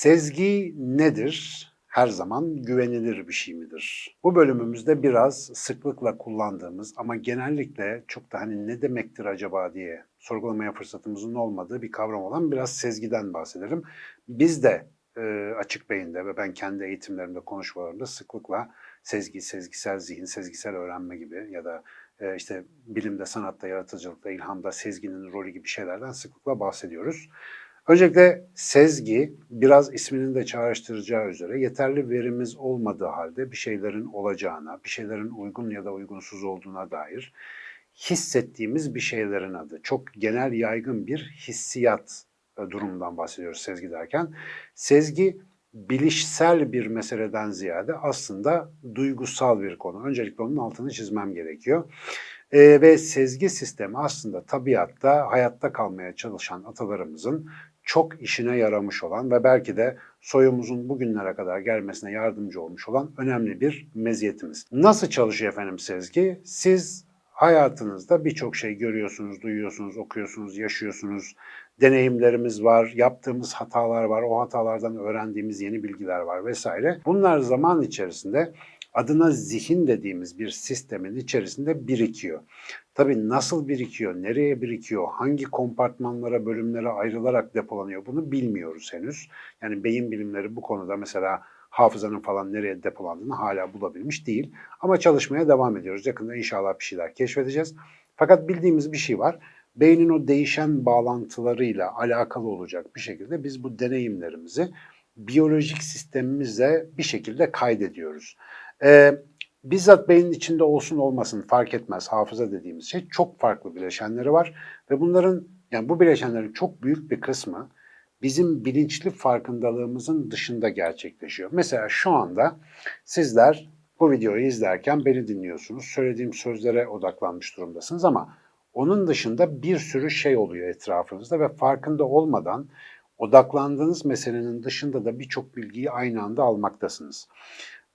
Sezgi nedir? Her zaman güvenilir bir şey midir? Bu bölümümüzde biraz sıklıkla kullandığımız ama genellikle çok da hani ne demektir acaba diye sorgulamaya fırsatımızın olmadığı bir kavram olan biraz sezgiden bahsederim. Biz de e, açık beyinde ve ben kendi eğitimlerimde, konuşmalarımda sıklıkla sezgi, sezgisel zihin, sezgisel öğrenme gibi ya da e, işte bilimde, sanatta, yaratıcılıkta, ilhamda sezginin rolü gibi şeylerden sıklıkla bahsediyoruz. Öncelikle sezgi biraz isminin de çağrıştıracağı üzere yeterli verimiz olmadığı halde bir şeylerin olacağına, bir şeylerin uygun ya da uygunsuz olduğuna dair hissettiğimiz bir şeylerin adı. Çok genel yaygın bir hissiyat e, durumundan bahsediyoruz sezgi derken. Sezgi bilişsel bir meseleden ziyade aslında duygusal bir konu. Öncelikle onun altını çizmem gerekiyor. Ee, ve sezgi sistemi aslında tabiatta hayatta kalmaya çalışan atalarımızın çok işine yaramış olan ve belki de soyumuzun bugünlere kadar gelmesine yardımcı olmuş olan önemli bir meziyetimiz. Nasıl çalışıyor efendim sezgi? Siz hayatınızda birçok şey görüyorsunuz, duyuyorsunuz, okuyorsunuz, yaşıyorsunuz. Deneyimlerimiz var, yaptığımız hatalar var, o hatalardan öğrendiğimiz yeni bilgiler var vesaire. Bunlar zaman içerisinde adına zihin dediğimiz bir sistemin içerisinde birikiyor. Tabii nasıl birikiyor, nereye birikiyor, hangi kompartmanlara, bölümlere ayrılarak depolanıyor bunu bilmiyoruz henüz. Yani beyin bilimleri bu konuda mesela hafızanın falan nereye depolandığını hala bulabilmiş değil. Ama çalışmaya devam ediyoruz. Yakında inşallah bir şeyler keşfedeceğiz. Fakat bildiğimiz bir şey var. Beynin o değişen bağlantılarıyla alakalı olacak bir şekilde biz bu deneyimlerimizi biyolojik sistemimize bir şekilde kaydediyoruz. Ee, bizzat beynin içinde olsun olmasın fark etmez hafıza dediğimiz şey çok farklı bileşenleri var ve bunların yani bu bileşenlerin çok büyük bir kısmı bizim bilinçli farkındalığımızın dışında gerçekleşiyor. Mesela şu anda sizler bu videoyu izlerken beni dinliyorsunuz. Söylediğim sözlere odaklanmış durumdasınız ama onun dışında bir sürü şey oluyor etrafınızda ve farkında olmadan odaklandığınız meselenin dışında da birçok bilgiyi aynı anda almaktasınız.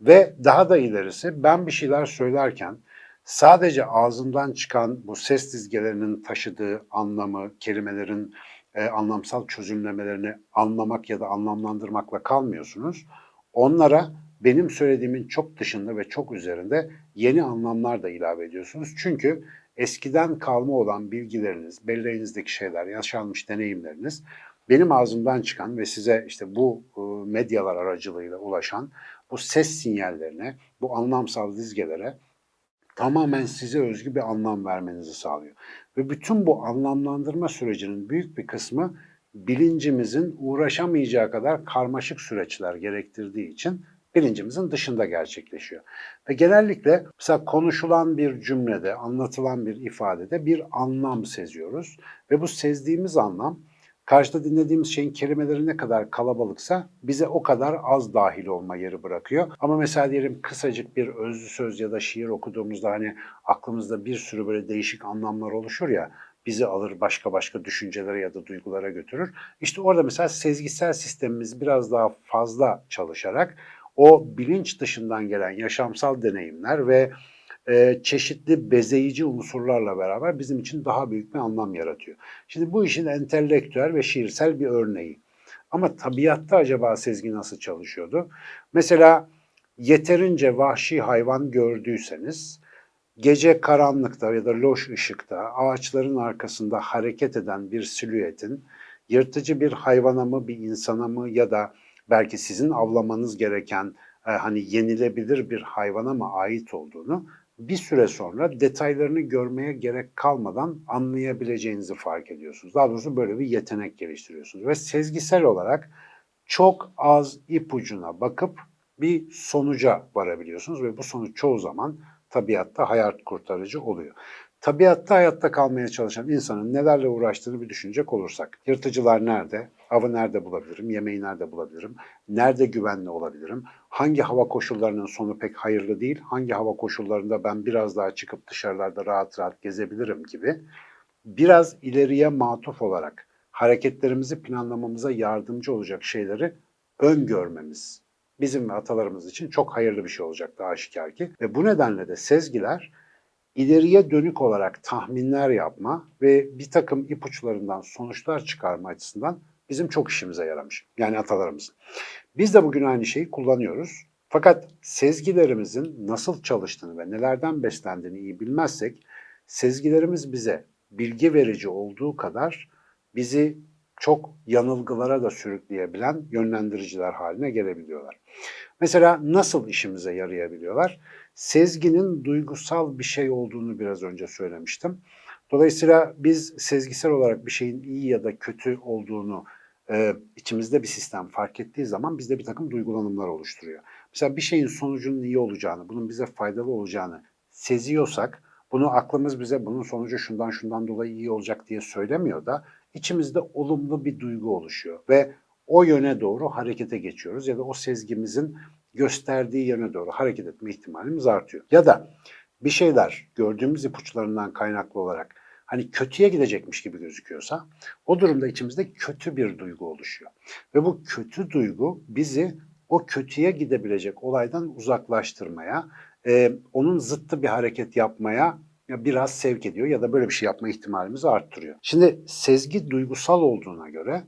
Ve daha da ilerisi ben bir şeyler söylerken sadece ağzımdan çıkan bu ses dizgelerinin taşıdığı anlamı, kelimelerin e, anlamsal çözümlemelerini anlamak ya da anlamlandırmakla kalmıyorsunuz. Onlara benim söylediğimin çok dışında ve çok üzerinde yeni anlamlar da ilave ediyorsunuz. Çünkü eskiden kalma olan bilgileriniz, belleğinizdeki şeyler, yaşanmış deneyimleriniz benim ağzımdan çıkan ve size işte bu e, medyalar aracılığıyla ulaşan bu ses sinyallerine, bu anlamsal dizgelere tamamen size özgü bir anlam vermenizi sağlıyor. Ve bütün bu anlamlandırma sürecinin büyük bir kısmı bilincimizin uğraşamayacağı kadar karmaşık süreçler gerektirdiği için bilincimizin dışında gerçekleşiyor. Ve genellikle mesela konuşulan bir cümlede, anlatılan bir ifadede bir anlam seziyoruz. Ve bu sezdiğimiz anlam Karşıda dinlediğimiz şeyin kelimeleri ne kadar kalabalıksa bize o kadar az dahil olma yeri bırakıyor. Ama mesela diyelim kısacık bir özlü söz ya da şiir okuduğumuzda hani aklımızda bir sürü böyle değişik anlamlar oluşur ya bizi alır başka başka düşüncelere ya da duygulara götürür. İşte orada mesela sezgisel sistemimiz biraz daha fazla çalışarak o bilinç dışından gelen yaşamsal deneyimler ve e, çeşitli bezeyici unsurlarla beraber bizim için daha büyük bir anlam yaratıyor. Şimdi bu işin entelektüel ve şiirsel bir örneği. Ama tabiatta acaba sezgi nasıl çalışıyordu? Mesela yeterince vahşi hayvan gördüyseniz gece karanlıkta ya da loş ışıkta ağaçların arkasında hareket eden bir silüetin yırtıcı bir hayvana mı bir insana mı ya da belki sizin avlamanız gereken e, hani yenilebilir bir hayvana mı ait olduğunu bir süre sonra detaylarını görmeye gerek kalmadan anlayabileceğinizi fark ediyorsunuz. Daha doğrusu böyle bir yetenek geliştiriyorsunuz ve sezgisel olarak çok az ipucuna bakıp bir sonuca varabiliyorsunuz ve bu sonuç çoğu zaman tabiatta hayat kurtarıcı oluyor. Tabiatta hayatta kalmaya çalışan insanın nelerle uğraştığını bir düşünecek olursak. Yırtıcılar nerede? Avı nerede bulabilirim? Yemeği nerede bulabilirim? Nerede güvenli olabilirim? Hangi hava koşullarının sonu pek hayırlı değil? Hangi hava koşullarında ben biraz daha çıkıp dışarılarda rahat rahat gezebilirim gibi biraz ileriye matuf olarak hareketlerimizi planlamamıza yardımcı olacak şeyleri öngörmemiz bizim ve atalarımız için çok hayırlı bir şey olacaktı aşikar ki. Ve bu nedenle de sezgiler ileriye dönük olarak tahminler yapma ve bir takım ipuçlarından sonuçlar çıkarma açısından bizim çok işimize yaramış. Yani atalarımızın. Biz de bugün aynı şeyi kullanıyoruz. Fakat sezgilerimizin nasıl çalıştığını ve nelerden beslendiğini iyi bilmezsek sezgilerimiz bize bilgi verici olduğu kadar bizi çok yanılgılara da sürükleyebilen yönlendiriciler haline gelebiliyorlar. Mesela nasıl işimize yarayabiliyorlar? Sezginin duygusal bir şey olduğunu biraz önce söylemiştim. Dolayısıyla biz sezgisel olarak bir şeyin iyi ya da kötü olduğunu e, içimizde bir sistem fark ettiği zaman bizde bir takım duygulanımlar oluşturuyor. Mesela bir şeyin sonucunun iyi olacağını, bunun bize faydalı olacağını seziyorsak, bunu aklımız bize bunun sonucu şundan şundan dolayı iyi olacak diye söylemiyor da içimizde olumlu bir duygu oluşuyor ve o yöne doğru harekete geçiyoruz ya da o sezgimizin gösterdiği yöne doğru hareket etme ihtimalimiz artıyor. Ya da bir şeyler gördüğümüz ipuçlarından kaynaklı olarak hani kötüye gidecekmiş gibi gözüküyorsa o durumda içimizde kötü bir duygu oluşuyor. Ve bu kötü duygu bizi o kötüye gidebilecek olaydan uzaklaştırmaya, e, onun zıttı bir hareket yapmaya biraz sevk ediyor ya da böyle bir şey yapma ihtimalimizi arttırıyor. Şimdi sezgi duygusal olduğuna göre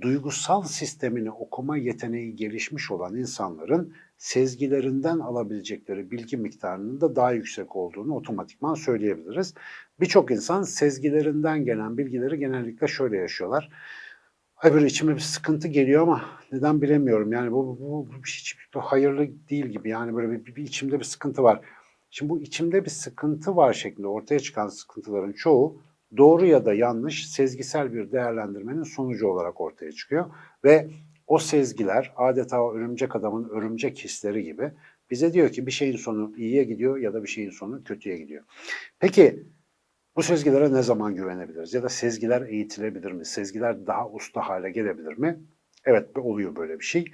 duygusal sistemini okuma yeteneği gelişmiş olan insanların sezgilerinden alabilecekleri bilgi miktarının da daha yüksek olduğunu otomatikman söyleyebiliriz. Birçok insan sezgilerinden gelen bilgileri genellikle şöyle yaşıyorlar. Ay böyle içime bir sıkıntı geliyor ama neden bilemiyorum. Yani bu, bu, bu hiç hayırlı değil gibi. Yani böyle bir, bir, bir içimde bir sıkıntı var. Şimdi bu içimde bir sıkıntı var şeklinde ortaya çıkan sıkıntıların çoğu doğru ya da yanlış sezgisel bir değerlendirmenin sonucu olarak ortaya çıkıyor. Ve o sezgiler adeta örümcek adamın örümcek hisleri gibi bize diyor ki bir şeyin sonu iyiye gidiyor ya da bir şeyin sonu kötüye gidiyor. Peki bu sezgilere ne zaman güvenebiliriz? Ya da sezgiler eğitilebilir mi? Sezgiler daha usta hale gelebilir mi? Evet oluyor böyle bir şey.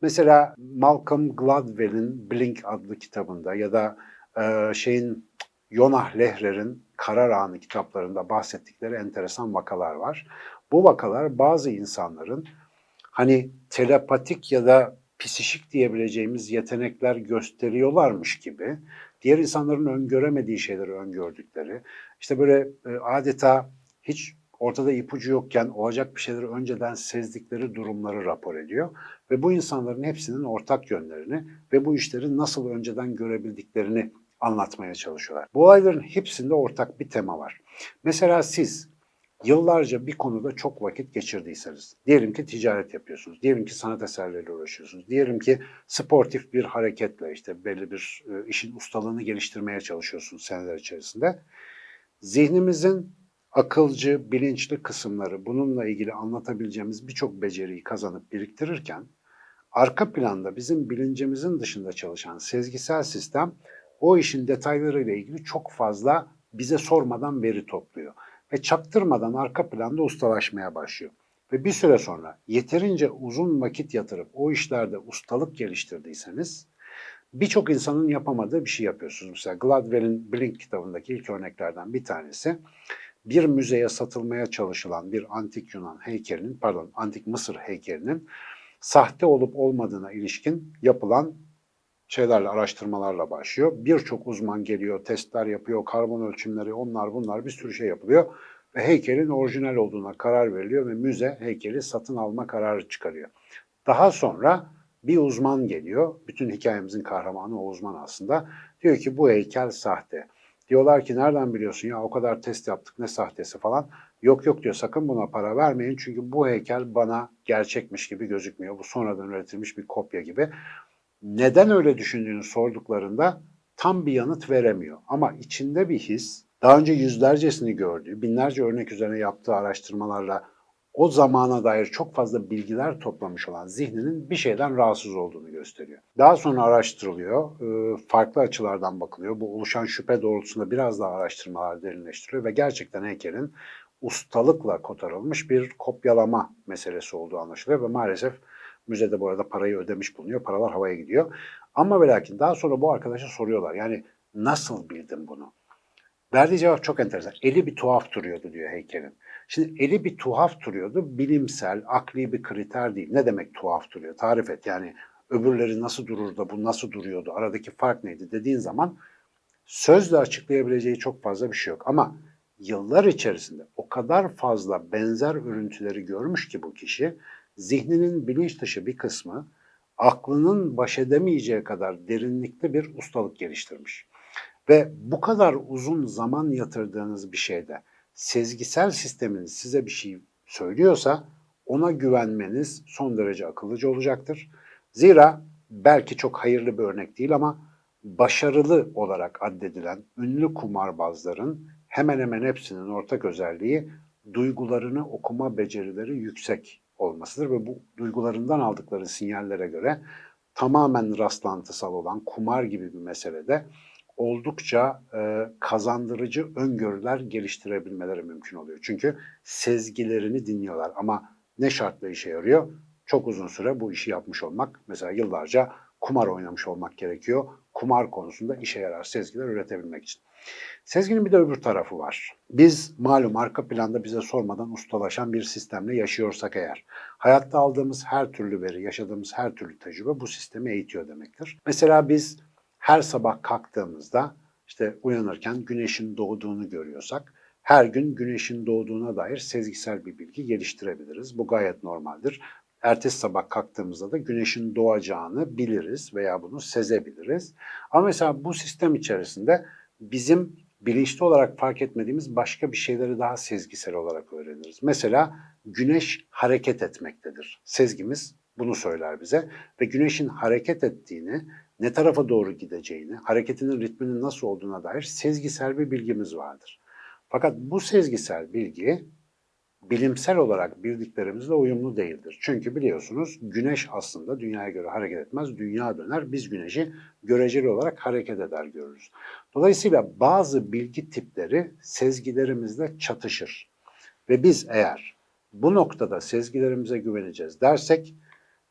Mesela Malcolm Gladwell'in Blink adlı kitabında ya da e, şeyin Yonah Lehrer'in Karar Anı kitaplarında bahsettikleri enteresan vakalar var. Bu vakalar bazı insanların hani telepatik ya da psişik diyebileceğimiz yetenekler gösteriyorlarmış gibi diğer insanların öngöremediği şeyleri öngördükleri, işte böyle e, adeta hiç ortada ipucu yokken olacak bir şeyleri önceden sezdikleri durumları rapor ediyor. Ve bu insanların hepsinin ortak yönlerini ve bu işleri nasıl önceden görebildiklerini anlatmaya çalışıyorlar. Bu olayların hepsinde ortak bir tema var. Mesela siz yıllarca bir konuda çok vakit geçirdiyseniz, diyelim ki ticaret yapıyorsunuz, diyelim ki sanat eserleriyle uğraşıyorsunuz, diyelim ki sportif bir hareketle işte belli bir e, işin ustalığını geliştirmeye çalışıyorsunuz seneler içerisinde. Zihnimizin akılcı, bilinçli kısımları bununla ilgili anlatabileceğimiz birçok beceriyi kazanıp biriktirirken, arka planda bizim bilincimizin dışında çalışan sezgisel sistem o işin detaylarıyla ilgili çok fazla bize sormadan veri topluyor. Ve çaktırmadan arka planda ustalaşmaya başlıyor. Ve bir süre sonra yeterince uzun vakit yatırıp o işlerde ustalık geliştirdiyseniz birçok insanın yapamadığı bir şey yapıyorsunuz. Mesela Gladwell'in Blink kitabındaki ilk örneklerden bir tanesi bir müzeye satılmaya çalışılan bir antik Yunan heykelinin, pardon antik Mısır heykelinin sahte olup olmadığına ilişkin yapılan şeylerle, araştırmalarla başlıyor. Birçok uzman geliyor, testler yapıyor, karbon ölçümleri, onlar bunlar bir sürü şey yapılıyor. Ve heykelin orijinal olduğuna karar veriliyor ve müze heykeli satın alma kararı çıkarıyor. Daha sonra bir uzman geliyor. Bütün hikayemizin kahramanı o uzman aslında. Diyor ki bu heykel sahte. Diyorlar ki nereden biliyorsun ya o kadar test yaptık ne sahtesi falan. Yok yok diyor sakın buna para vermeyin çünkü bu heykel bana gerçekmiş gibi gözükmüyor. Bu sonradan üretilmiş bir kopya gibi neden öyle düşündüğünü sorduklarında tam bir yanıt veremiyor. Ama içinde bir his, daha önce yüzlercesini gördüğü, binlerce örnek üzerine yaptığı araştırmalarla o zamana dair çok fazla bilgiler toplamış olan zihninin bir şeyden rahatsız olduğunu gösteriyor. Daha sonra araştırılıyor, e, farklı açılardan bakılıyor. Bu oluşan şüphe doğrultusunda biraz daha araştırmalar derinleştiriliyor ve gerçekten heykelin ustalıkla kotarılmış bir kopyalama meselesi olduğu anlaşılıyor ve maalesef Müzede bu arada parayı ödemiş bulunuyor. Paralar havaya gidiyor. Ama ve lakin daha sonra bu arkadaşa soruyorlar. Yani nasıl bildin bunu? Verdiği cevap çok enteresan. Eli bir tuhaf duruyordu diyor heykelin. Şimdi eli bir tuhaf duruyordu. Bilimsel, akli bir kriter değil. Ne demek tuhaf duruyor? Tarif et. Yani öbürleri nasıl durur da bu nasıl duruyordu? Aradaki fark neydi dediğin zaman sözle açıklayabileceği çok fazla bir şey yok. Ama yıllar içerisinde o kadar fazla benzer örüntüleri görmüş ki bu kişi zihninin bilinç dışı bir kısmı aklının baş edemeyeceği kadar derinlikli bir ustalık geliştirmiş. Ve bu kadar uzun zaman yatırdığınız bir şeyde sezgisel sisteminiz size bir şey söylüyorsa ona güvenmeniz son derece akıllıca olacaktır. Zira belki çok hayırlı bir örnek değil ama başarılı olarak addedilen ünlü kumarbazların hemen hemen hepsinin ortak özelliği duygularını okuma becerileri yüksek olmasıdır ve bu duygularından aldıkları sinyallere göre tamamen rastlantısal olan kumar gibi bir meselede oldukça e, kazandırıcı öngörüler geliştirebilmeleri mümkün oluyor. Çünkü sezgilerini dinliyorlar ama ne şartla işe yarıyor? Çok uzun süre bu işi yapmış olmak, mesela yıllarca kumar oynamış olmak gerekiyor. Kumar konusunda işe yarar sezgiler üretebilmek için. Sezginin bir de öbür tarafı var. Biz malum arka planda bize sormadan ustalaşan bir sistemle yaşıyorsak eğer, hayatta aldığımız her türlü veri, yaşadığımız her türlü tecrübe bu sistemi eğitiyor demektir. Mesela biz her sabah kalktığımızda işte uyanırken güneşin doğduğunu görüyorsak her gün güneşin doğduğuna dair sezgisel bir bilgi geliştirebiliriz. Bu gayet normaldir. Ertesi sabah kalktığımızda da güneşin doğacağını biliriz veya bunu sezebiliriz. Ama mesela bu sistem içerisinde bizim bilinçli olarak fark etmediğimiz başka bir şeyleri daha sezgisel olarak öğreniriz. Mesela güneş hareket etmektedir. Sezgimiz bunu söyler bize ve güneşin hareket ettiğini, ne tarafa doğru gideceğini, hareketinin ritminin nasıl olduğuna dair sezgisel bir bilgimiz vardır. Fakat bu sezgisel bilgi bilimsel olarak bildiklerimizle uyumlu değildir. Çünkü biliyorsunuz güneş aslında dünyaya göre hareket etmez, dünya döner. Biz güneşi göreceli olarak hareket eder görürüz. Dolayısıyla bazı bilgi tipleri sezgilerimizle çatışır. Ve biz eğer bu noktada sezgilerimize güveneceğiz dersek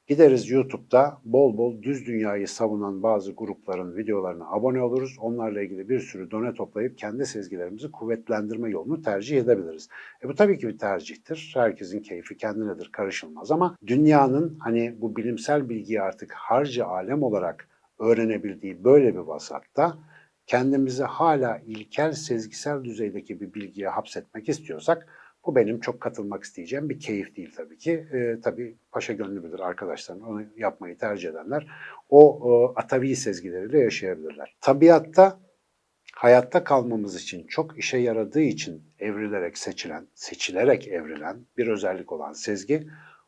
Gideriz YouTube'da bol bol düz dünyayı savunan bazı grupların videolarına abone oluruz. Onlarla ilgili bir sürü done toplayıp kendi sezgilerimizi kuvvetlendirme yolunu tercih edebiliriz. E bu tabii ki bir tercihtir. Herkesin keyfi kendinedir, karışılmaz ama dünyanın hani bu bilimsel bilgiyi artık harcı alem olarak öğrenebildiği böyle bir vasatta kendimizi hala ilkel sezgisel düzeydeki bir bilgiye hapsetmek istiyorsak bu benim çok katılmak isteyeceğim bir keyif değil tabii ki. E, tabii paşa gönlü bilir arkadaşlarım onu yapmayı tercih edenler. O, o atavi sezgileriyle yaşayabilirler. Tabiatta hayatta kalmamız için çok işe yaradığı için evrilerek seçilen, seçilerek evrilen bir özellik olan sezgi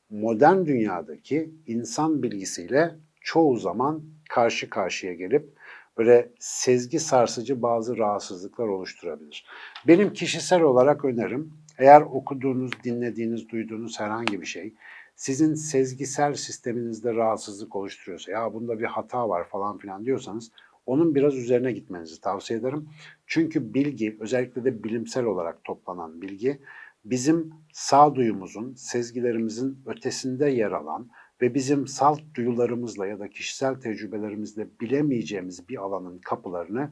modern dünyadaki insan bilgisiyle çoğu zaman karşı karşıya gelip böyle sezgi sarsıcı bazı rahatsızlıklar oluşturabilir. Benim kişisel olarak önerim eğer okuduğunuz, dinlediğiniz, duyduğunuz herhangi bir şey sizin sezgisel sisteminizde rahatsızlık oluşturuyorsa ya bunda bir hata var falan filan diyorsanız onun biraz üzerine gitmenizi tavsiye ederim. Çünkü bilgi özellikle de bilimsel olarak toplanan bilgi bizim sağduyumuzun, sezgilerimizin ötesinde yer alan ve bizim salt duyularımızla ya da kişisel tecrübelerimizle bilemeyeceğimiz bir alanın kapılarını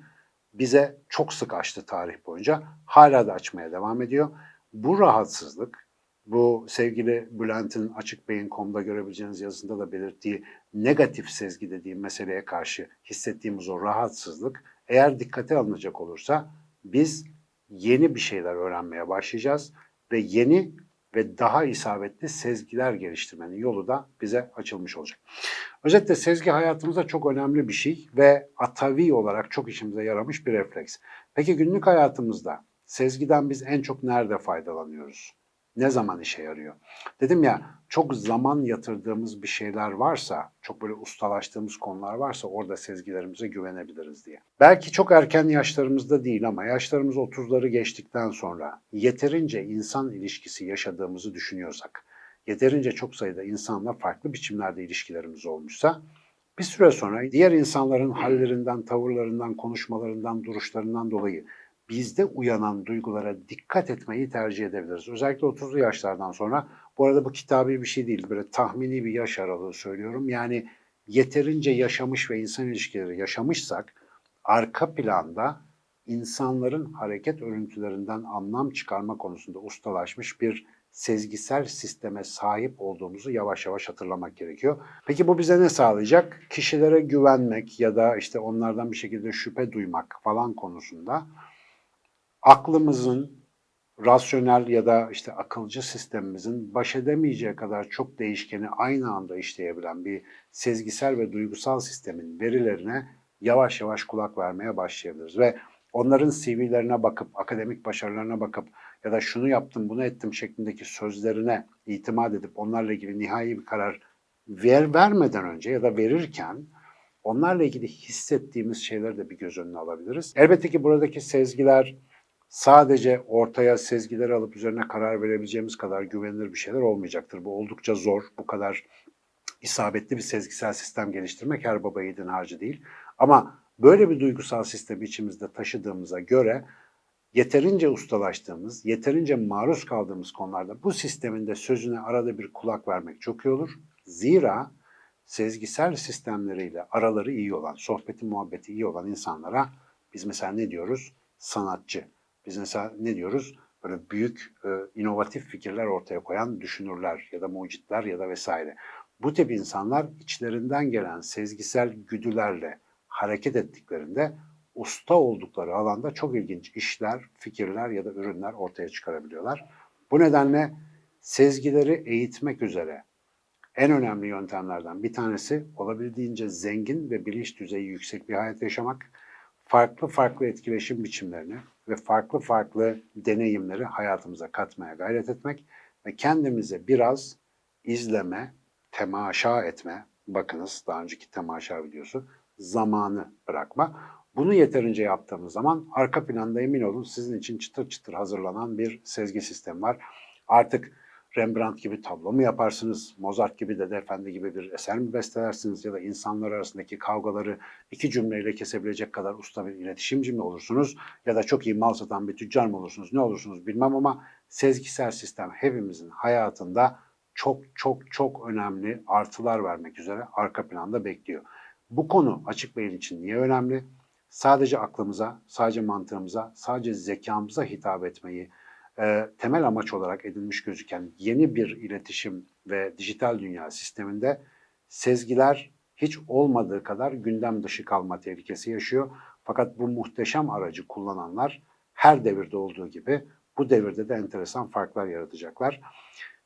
bize çok sık açtı tarih boyunca. Hala da açmaya devam ediyor. Bu rahatsızlık, bu sevgili Bülent'in Açık Beyin.com'da görebileceğiniz yazısında da belirttiği negatif sezgi dediğim meseleye karşı hissettiğimiz o rahatsızlık eğer dikkate alınacak olursa biz yeni bir şeyler öğrenmeye başlayacağız ve yeni ve daha isabetli sezgiler geliştirmenin yolu da bize açılmış olacak. Özetle sezgi hayatımızda çok önemli bir şey ve atavi olarak çok işimize yaramış bir refleks. Peki günlük hayatımızda Sezgiden biz en çok nerede faydalanıyoruz? Ne zaman işe yarıyor? Dedim ya çok zaman yatırdığımız bir şeyler varsa, çok böyle ustalaştığımız konular varsa orada sezgilerimize güvenebiliriz diye. Belki çok erken yaşlarımızda değil ama yaşlarımız 30'ları geçtikten sonra yeterince insan ilişkisi yaşadığımızı düşünüyorsak, yeterince çok sayıda insanla farklı biçimlerde ilişkilerimiz olmuşsa bir süre sonra diğer insanların hallerinden, tavırlarından, konuşmalarından, duruşlarından dolayı bizde uyanan duygulara dikkat etmeyi tercih edebiliriz. Özellikle 30'lu yaşlardan sonra. Bu arada bu kitabi bir şey değil. Böyle tahmini bir yaş aralığı söylüyorum. Yani yeterince yaşamış ve insan ilişkileri yaşamışsak arka planda insanların hareket örüntülerinden anlam çıkarma konusunda ustalaşmış bir sezgisel sisteme sahip olduğumuzu yavaş yavaş hatırlamak gerekiyor. Peki bu bize ne sağlayacak? Kişilere güvenmek ya da işte onlardan bir şekilde şüphe duymak falan konusunda aklımızın rasyonel ya da işte akılcı sistemimizin baş edemeyeceği kadar çok değişkeni aynı anda işleyebilen bir sezgisel ve duygusal sistemin verilerine yavaş yavaş kulak vermeye başlayabiliriz ve onların CV'lerine bakıp, akademik başarılarına bakıp ya da şunu yaptım, bunu ettim şeklindeki sözlerine itimat edip onlarla ilgili nihai bir karar ver vermeden önce ya da verirken onlarla ilgili hissettiğimiz şeyleri de bir göz önüne alabiliriz. Elbette ki buradaki sezgiler sadece ortaya sezgileri alıp üzerine karar verebileceğimiz kadar güvenilir bir şeyler olmayacaktır. Bu oldukça zor. Bu kadar isabetli bir sezgisel sistem geliştirmek her baba yiğidin harcı değil. Ama böyle bir duygusal sistemi içimizde taşıdığımıza göre yeterince ustalaştığımız, yeterince maruz kaldığımız konularda bu sistemin de sözüne arada bir kulak vermek çok iyi olur. Zira sezgisel sistemleriyle araları iyi olan, sohbeti muhabbeti iyi olan insanlara biz mesela ne diyoruz? Sanatçı. Biz mesela ne diyoruz? Böyle büyük e, inovatif fikirler ortaya koyan düşünürler ya da mucitler ya da vesaire. Bu tip insanlar içlerinden gelen sezgisel güdülerle hareket ettiklerinde usta oldukları alanda çok ilginç işler, fikirler ya da ürünler ortaya çıkarabiliyorlar. Bu nedenle sezgileri eğitmek üzere en önemli yöntemlerden bir tanesi olabildiğince zengin ve bilinç düzeyi yüksek bir hayat yaşamak, farklı farklı etkileşim biçimlerini ve farklı farklı deneyimleri hayatımıza katmaya gayret etmek ve kendimize biraz izleme, temaşa etme, bakınız daha önceki temaşa videosu, zamanı bırakma. Bunu yeterince yaptığımız zaman arka planda emin olun sizin için çıtır çıtır hazırlanan bir sezgi sistemi var. Artık Rembrandt gibi tablo mu yaparsınız, Mozart gibi Dede Efendi gibi bir eser mi bestelersiniz ya da insanlar arasındaki kavgaları iki cümleyle kesebilecek kadar usta bir iletişimci mi olursunuz ya da çok iyi mal satan bir tüccar mı olursunuz ne olursunuz bilmem ama sezgisel sistem hepimizin hayatında çok çok çok önemli artılar vermek üzere arka planda bekliyor. Bu konu açık beyin için niye önemli? Sadece aklımıza, sadece mantığımıza, sadece zekamıza hitap etmeyi e, temel amaç olarak edinmiş gözüken yeni bir iletişim ve dijital dünya sisteminde sezgiler hiç olmadığı kadar gündem dışı kalma tehlikesi yaşıyor. Fakat bu muhteşem aracı kullananlar her devirde olduğu gibi bu devirde de enteresan farklar yaratacaklar.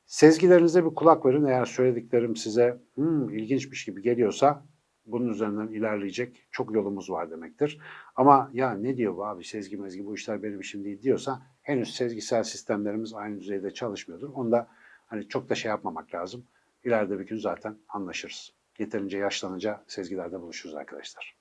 Sezgilerinize bir kulak verin. Eğer söylediklerim size hmm, ilginçmiş gibi geliyorsa bunun üzerinden ilerleyecek çok yolumuz var demektir. Ama ya ne diyor bu abi sezgi mezgi bu işler benim işim değil diyorsa henüz sezgisel sistemlerimiz aynı düzeyde çalışmıyordur. Onda hani çok da şey yapmamak lazım. İleride bir gün zaten anlaşırız. Yeterince yaşlanınca sezgilerde buluşuruz arkadaşlar.